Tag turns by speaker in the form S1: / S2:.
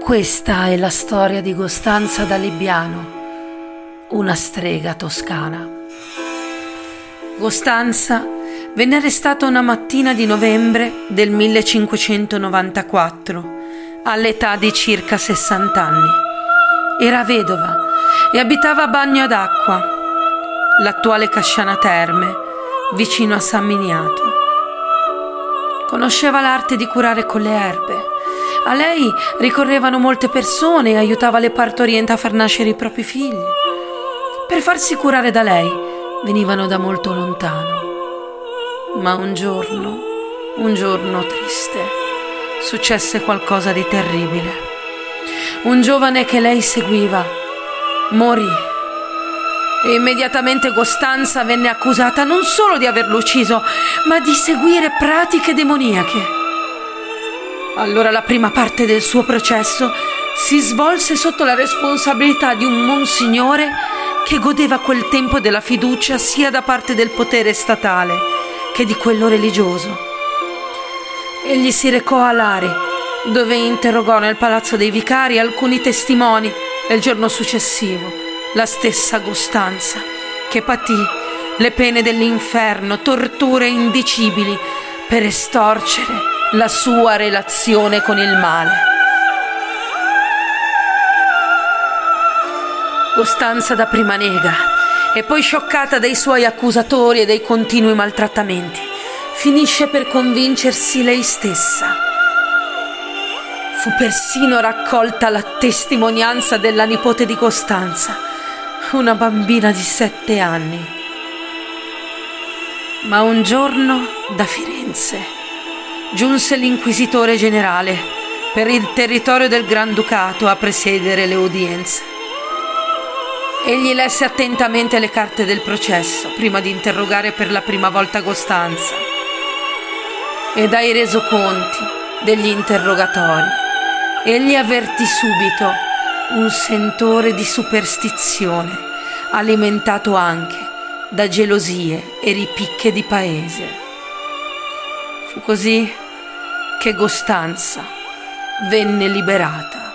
S1: Questa è la storia di Costanza da Libbiano, una strega toscana. Costanza venne arrestata una mattina di novembre del 1594, all'età di circa 60 anni. Era vedova e abitava a Bagno d'Acqua, l'attuale Casciana Terme, vicino a San Miniato. Conosceva l'arte di curare con le erbe. A lei ricorrevano molte persone e aiutava le partorienti a far nascere i propri figli. Per farsi curare da lei venivano da molto lontano. Ma un giorno, un giorno triste, successe qualcosa di terribile. Un giovane che lei seguiva morì e immediatamente Costanza venne accusata non solo di averlo ucciso, ma di seguire pratiche demoniache. Allora la prima parte del suo processo si svolse sotto la responsabilità di un monsignore che godeva quel tempo della fiducia sia da parte del potere statale che di quello religioso. Egli si recò a Lari, dove interrogò nel palazzo dei vicari alcuni testimoni e il giorno successivo la stessa Costanza, che patì le pene dell'inferno, torture indicibili per estorcere la sua relazione con il male. Costanza da prima nega e poi scioccata dai suoi accusatori e dai continui maltrattamenti, finisce per convincersi lei stessa. Fu persino raccolta la testimonianza della nipote di Costanza, una bambina di sette anni. Ma un giorno da Firenze giunse l'inquisitore generale per il territorio del Granducato a presiedere le udienze. Egli lesse attentamente le carte del processo prima di interrogare per la prima volta Costanza e dai resoconti degli interrogatori egli avvertì subito un sentore di superstizione alimentato anche da gelosie e ripicche di paese. Fu così che Costanza venne liberata